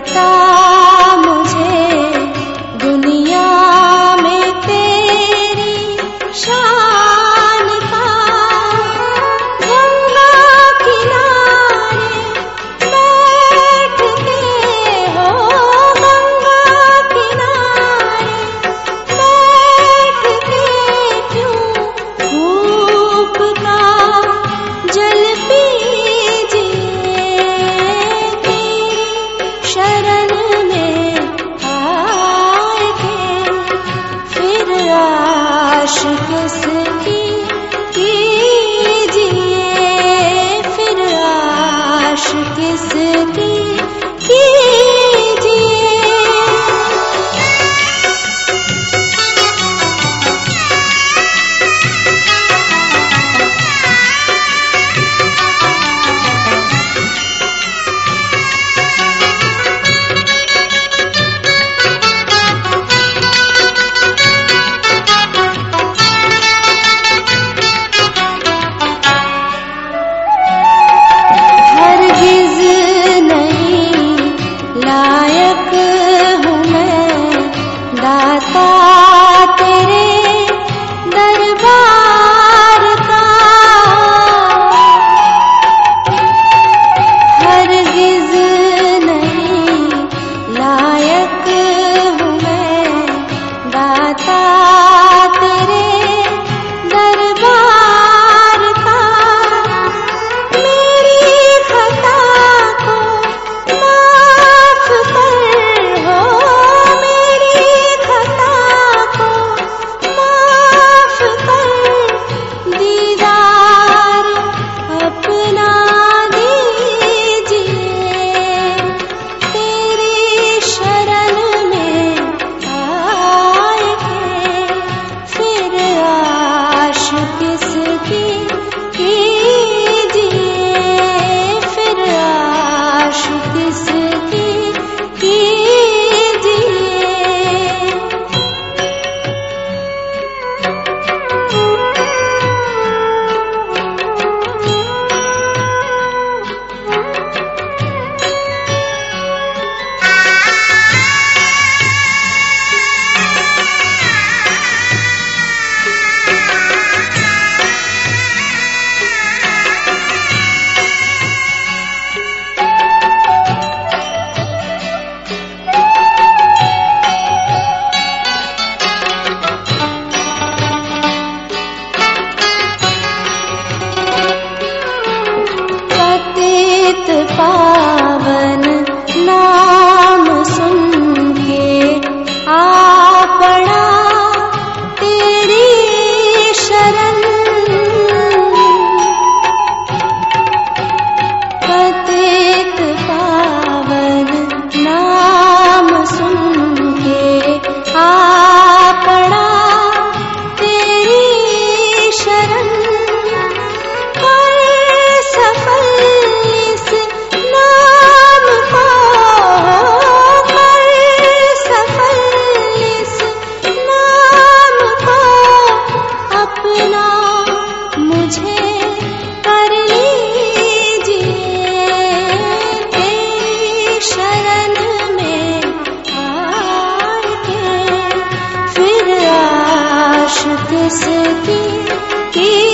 到。kata सके के